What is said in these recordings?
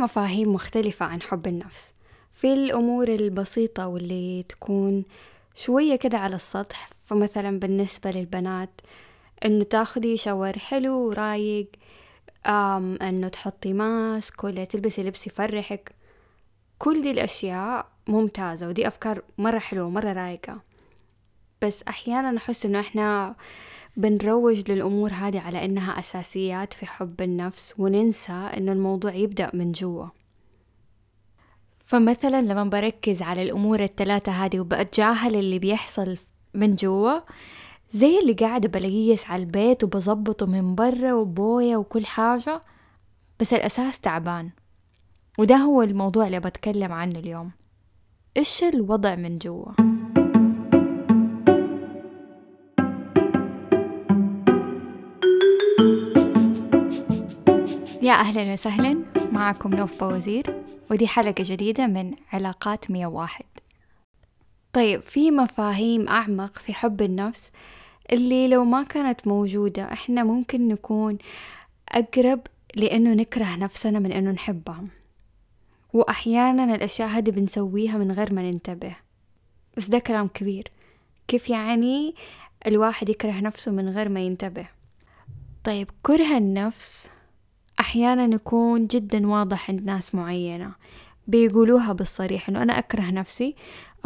مفاهيم مختلفة عن حب النفس. في الأمور البسيطة واللي تكون شوية كده على السطح فمثلا بالنسبة للبنات إنه تاخدي شاور حلو ورايق أم إنه تحطي ماسك ولا تلبسي لبس يفرحك. كل دي الأشياء ممتازة ودي أفكار مرة حلوة مرة رايقة. بس أحيانا أحس إنه إحنا بنروج للأمور هذه على إنها أساسيات في حب النفس وننسى إنه الموضوع يبدأ من جوا. فمثلا لما بركز على الأمور الثلاثة هذه وبتجاهل اللي بيحصل من جوا زي اللي قاعدة بليس على البيت وبظبطه من برا وبويا وكل حاجة بس الأساس تعبان. وده هو الموضوع اللي بتكلم عنه اليوم. إيش الوضع من جوا؟ يا أهلا وسهلا معكم نوف بوزير ودي حلقة جديدة من علاقات مية واحد. طيب في مفاهيم أعمق في حب النفس اللي لو ما كانت موجودة إحنا ممكن نكون أقرب لأنه نكره نفسنا من أنه نحبها وأحيانا الأشياء هذه بنسويها من غير ما ننتبه. بس ده كلام كبير. كيف يعني الواحد يكره نفسه من غير ما ينتبه؟ طيب كره النفس أحيانا يكون جدا واضح عند ناس معينة بيقولوها بالصريح إنه أنا أكره نفسي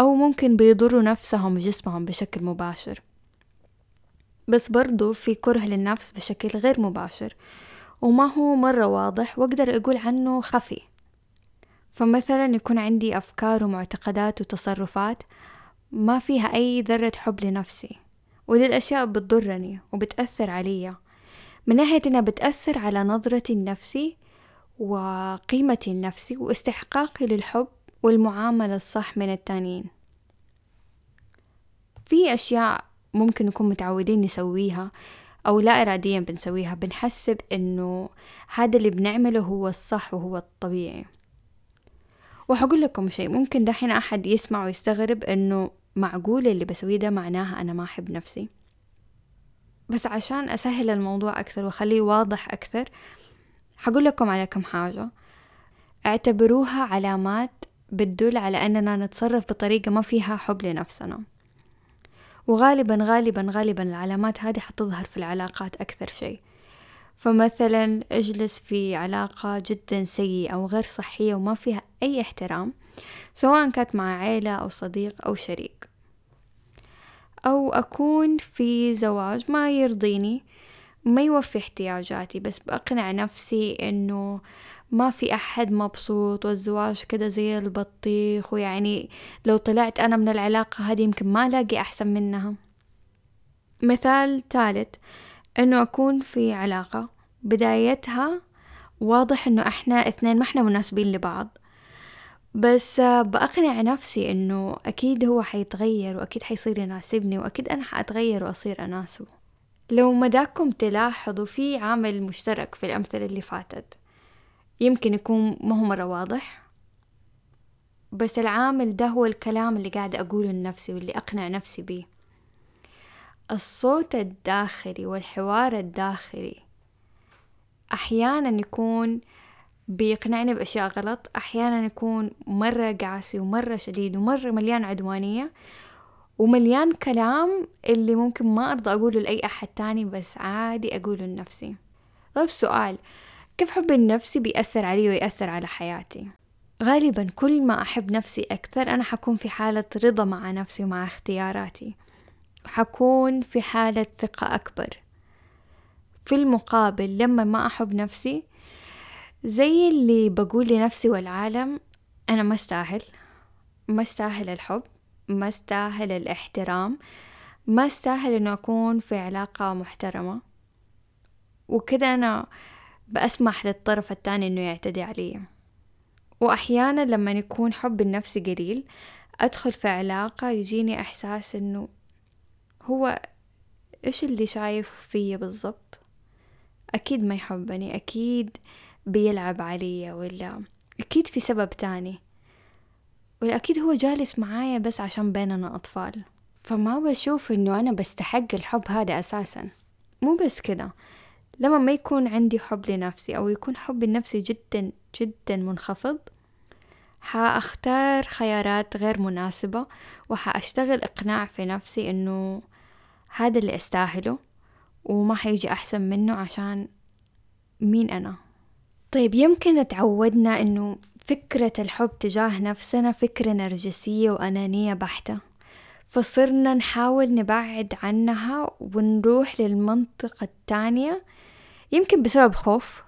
أو ممكن بيضروا نفسهم وجسمهم بشكل مباشر. بس برضو في كره للنفس بشكل غير مباشر وما هو مرة واضح وأقدر أقول عنه خفي. فمثلا يكون عندي أفكار ومعتقدات وتصرفات ما فيها أي ذرة حب لنفسي ودي الأشياء بتضرني وبتأثر علي. من ناحية إنها بتأثر على نظرتي لنفسي وقيمتي النفسي واستحقاقي للحب والمعاملة الصح من التانيين. في أشياء ممكن نكون متعودين نسويها أو لا إراديا بنسويها بنحسب إنه هذا اللي بنعمله هو الصح وهو الطبيعي. وحقول لكم شيء ممكن دحين أحد يسمع ويستغرب إنه معقول اللي بسويه ده معناها أنا ما أحب نفسي. بس عشان أسهل الموضوع أكثر وأخليه واضح أكثر حقول لكم على كم حاجة. اعتبروها علامات بتدل على أننا نتصرف بطريقة ما فيها حب لنفسنا. وغالبا غالبا غالبا العلامات هذه حتظهر في العلاقات أكثر شيء. فمثلا اجلس في علاقة جدا سيئة أو غير صحية وما فيها أي احترام سواء كانت مع عيلة أو صديق أو شريك. أو أكون في زواج ما يرضيني ما يوفي احتياجاتي بس بأقنع نفسي إنه ما في أحد مبسوط والزواج كده زي البطيخ. ويعني لو طلعت أنا من العلاقة هذه يمكن ما ألاقي أحسن منها. مثال ثالث إنه أكون في علاقة بدايتها واضح إنه إحنا اثنين ما إحنا مناسبين لبعض. بس بأقنع نفسي إنه أكيد هو حيتغير وأكيد حيصير يناسبني وأكيد أنا حأتغير وأصير أناسبه لو مداكم تلاحظوا في عامل مشترك في الأمثلة اللي فاتت. يمكن يكون ما هو مرة واضح. بس العامل ده هو الكلام اللي قاعدة أقوله لنفسي واللي أقنع نفسي بيه. الصوت الداخلي والحوار الداخلي أحيانا يكون بيقنعني بأشياء غلط. أحيانا يكون مرة قاسي ومرة شديد ومرة مليان عدوانية ومليان كلام اللي ممكن ما أرضى أقوله لأي أحد تاني بس عادي أقوله لنفسي. طيب سؤال. كيف حب النفسي بيأثر علي ويأثر على حياتي؟ غالبا كل ما أحب نفسي أكثر أنا حكون في حالة رضا مع نفسي ومع اختياراتي. حكون في حالة ثقة أكبر. في المقابل لما ما أحب نفسي زي اللي بقول لنفسي والعالم أنا ما استاهل. ما استاهل الحب ما استاهل الاحترام ما استاهل إنه أكون في علاقة محترمة. وكده أنا بأسمح للطرف التاني إنه يعتدي علي. وأحيانا لما يكون حب النفس قليل أدخل في علاقة يجيني إحساس إنه هو إيش اللي شايف فيا بالضبط؟ أكيد ما يحبني أكيد بيلعب علي ولا أكيد في سبب تاني. ولا أكيد هو جالس معايا بس عشان بيننا أطفال. فما بشوف إنه أنا بستحق الحب هذا أساسا. مو بس كده. لما ما يكون عندي حب لنفسي أو يكون حبي لنفسي جدا جدا منخفض حأختار خيارات غير مناسبة وحأشتغل إقناع في نفسي إنه هذا اللي أستاهله وما حيجي أحسن منه عشان مين أنا. طيب يمكن تعودنا إنه فكرة الحب تجاه نفسنا فكرة نرجسية وأنانية بحتة. فصرنا نحاول نبعد عنها ونروح للمنطقة التانية يمكن بسبب خوف.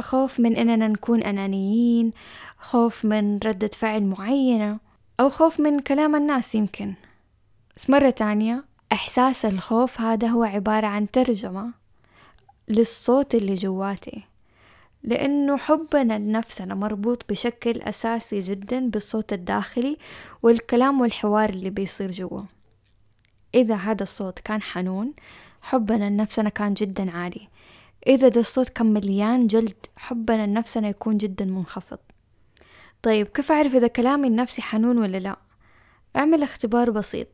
خوف من إننا نكون أنانيين خوف من ردة فعل معينة أو خوف من كلام الناس يمكن. بس مرة تانية إحساس الخوف هذا هو عبارة عن ترجمة للصوت اللي جواتي. لأنه حبنا لنفسنا مربوط بشكل أساسي جدا بالصوت الداخلي والكلام والحوار اللي بيصير جوا. إذا هذا الصوت كان حنون حبنا لنفسنا كان جدا عالي. إذا ده الصوت كان مليان جلد حبنا لنفسنا يكون جدا منخفض. طيب كيف أعرف إذا كلامي النفسي حنون ولا لا؟ أعمل اختبار بسيط.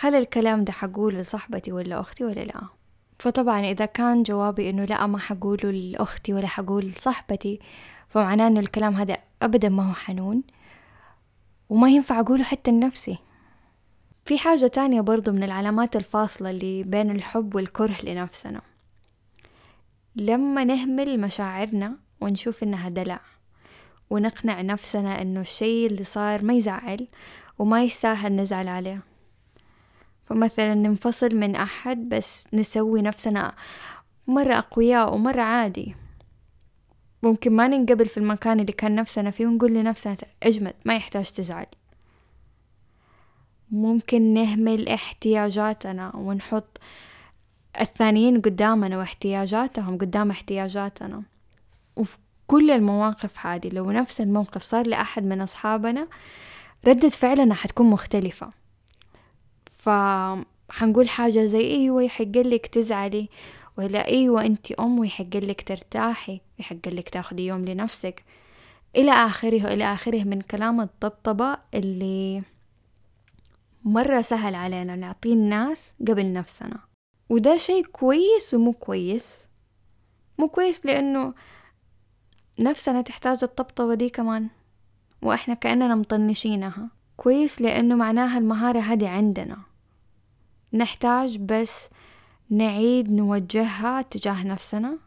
هل الكلام ده حقوله لصاحبتي ولا أختي ولا لا؟ فطبعا إذا كان جوابي إنه لا ما حقوله لأختي ولا حقول لصاحبتي فمعناه إنه الكلام هذا أبدا ما هو حنون وما ينفع أقوله حتى لنفسي. في حاجة تانية برضو من العلامات الفاصلة اللي بين الحب والكره لنفسنا. لما نهمل مشاعرنا ونشوف إنها دلع ونقنع نفسنا إنه الشي اللي صار ما يزعل وما يستاهل نزعل عليه. فمثلا ننفصل من أحد بس نسوي نفسنا مرة أقوياء ومرة عادي. ممكن ما ننقبل في المكان اللي كان نفسنا فيه ونقول لنفسنا اجمد ما يحتاج تزعل. ممكن نهمل احتياجاتنا ونحط الثانيين قدامنا واحتياجاتهم قدام احتياجاتنا. وفي كل المواقف هذه لو نفس الموقف صار لأحد من أصحابنا ردة فعلنا حتكون مختلفة. فحنقول حاجة زي أيوة يحقلك تزعلي ولا أيوة أنتي أم ويحقلك ترتاحي يحقلك تاخدي يوم لنفسك. إلى آخره وإلى آخره من كلام الطبطبة اللي مرة سهل علينا نعطيه الناس قبل نفسنا. وده شي كويس ومو كويس. مو كويس لأنه نفسنا تحتاج الطبطبة دي كمان وإحنا كأننا مطنشينها. كويس لأنه معناها المهارة هذه عندنا. نحتاج بس نعيد نوجهها تجاه نفسنا.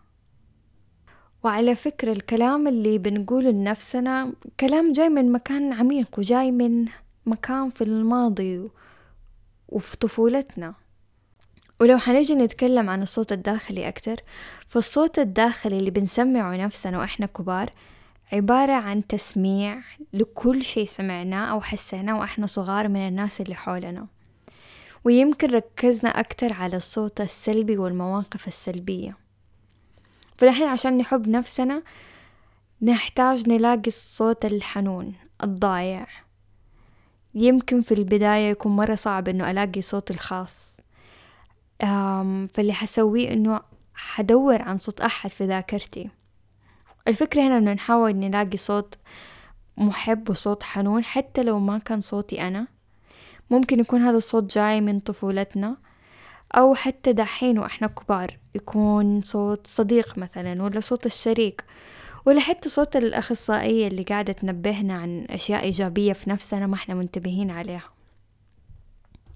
وعلى فكرة الكلام اللي بنقوله لنفسنا كلام جاي من مكان عميق وجاي من مكان في الماضي وفي طفولتنا. ولو حنجي نتكلم عن الصوت الداخلي أكتر فالصوت الداخلي اللي بنسمعه نفسنا وإحنا كبار عبارة عن تسميع لكل شي سمعناه أو حسيناه وإحنا صغار من الناس اللي حولنا. ويمكن ركزنا أكتر على الصوت السلبي والمواقف السلبية. فالحين عشان نحب نفسنا نحتاج نلاقي الصوت الحنون الضايع. يمكن في البداية يكون مرة صعب إنه ألاقي صوتي الخاص. فاللي حسويه إنه حدور عن صوت أحد في ذاكرتي. الفكرة هنا إنه نحاول نلاقي صوت محب وصوت حنون حتى لو ما كان صوتي أنا. ممكن يكون هذا الصوت جاي من طفولتنا أو حتى دحين وإحنا كبار يكون صوت صديق مثلا ولا صوت الشريك ولا حتى صوت الأخصائية اللي قاعدة تنبهنا عن أشياء إيجابية في نفسنا ما إحنا منتبهين عليها.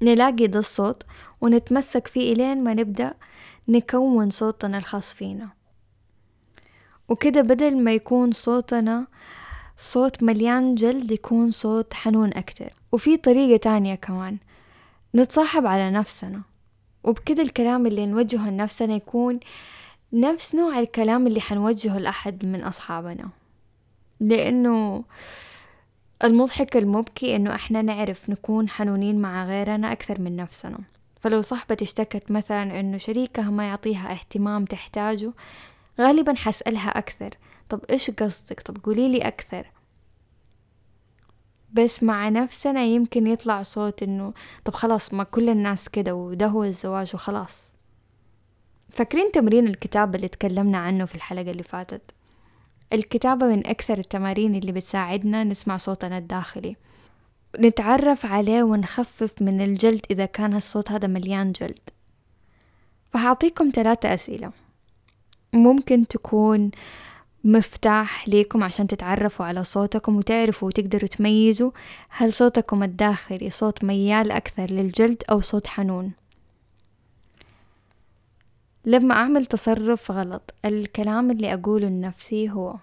نلاقي ده الصوت ونتمسك فيه إلين ما نبدأ نكون صوتنا الخاص فينا. وكده بدل ما يكون صوتنا صوت مليان جلد يكون صوت حنون أكتر. وفي طريقة تانية كمان. نتصاحب على نفسنا. وبكده الكلام اللي نوجهه لنفسنا يكون نفس نوع الكلام اللي حنوجهه لأحد من أصحابنا. لأنه المضحك المبكي إنه إحنا نعرف نكون حنونين مع غيرنا أكثر من نفسنا. فلو صاحبتي اشتكت مثلا إنه شريكها ما يعطيها اهتمام تحتاجه غالبا حسألها أكثر. طب إيش قصدك؟ طب قوليلي أكثر. بس مع نفسنا يمكن يطلع صوت إنه طب خلاص ما كل الناس كده وده هو الزواج وخلاص. فاكرين تمرين الكتابة اللي تكلمنا عنه في الحلقة اللي فاتت؟ الكتابة من أكثر التمارين اللي بتساعدنا نسمع صوتنا الداخلي. نتعرف عليه ونخفف من الجلد إذا كان الصوت هذا مليان جلد. فهعطيكم ثلاثة أسئلة. ممكن تكون مفتاح ليكم عشان تتعرفوا على صوتكم وتعرفوا وتقدروا تميزوا هل صوتكم الداخلي صوت ميال أكثر للجلد أو صوت حنون. لما أعمل تصرف غلط الكلام اللي أقوله لنفسي هو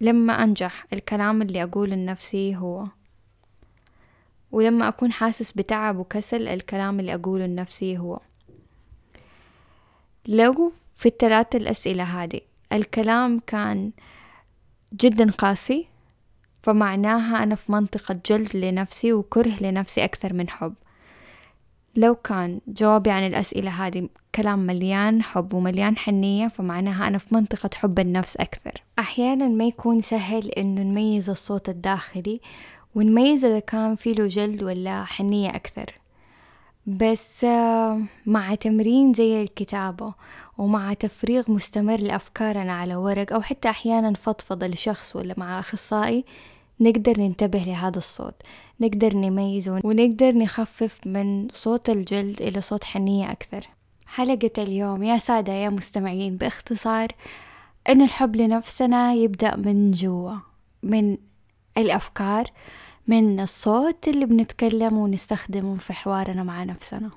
لما أنجح الكلام اللي أقوله لنفسي هو ولما أكون حاسس بتعب وكسل الكلام اللي أقوله لنفسي هو. لو في الثلاث الأسئلة هذه. الكلام كان جدا قاسي فمعناها أنا في منطقة جلد لنفسي وكره لنفسي أكثر من حب. لو كان جوابي عن الأسئلة هذه كلام مليان حب ومليان حنية فمعناها أنا في منطقة حب النفس أكثر. أحيانا ما يكون سهل إنه نميز الصوت الداخلي ونميز إذا كان فيه له جلد ولا حنية أكثر. بس آه، مع تمرين زي الكتابة ومع تفريغ مستمر لأفكارنا على ورق أو حتى أحيانا فضفضة لشخص ولا مع أخصائي نقدر ننتبه لهذا الصوت نقدر نميزه ونقدر نخفف من صوت الجلد إلى صوت حنية أكثر. حلقة اليوم يا سادة يا مستمعين باختصار إن الحب لنفسنا يبدأ من جوا من الأفكار من الصوت اللي بنتكلم ونستخدمه في حوارنا مع نفسنا.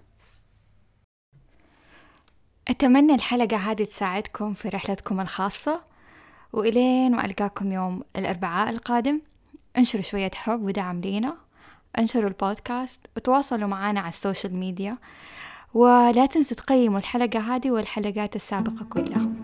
أتمنى الحلقة هذه تساعدكم في رحلتكم الخاصة وإلين ما ألقاكم يوم الأربعاء القادم انشروا شوية حب ودعم لينا انشروا البودكاست وتواصلوا معنا على ال social media ولا تنسوا تقيموا الحلقة هذه والحلقات السابقة كلها.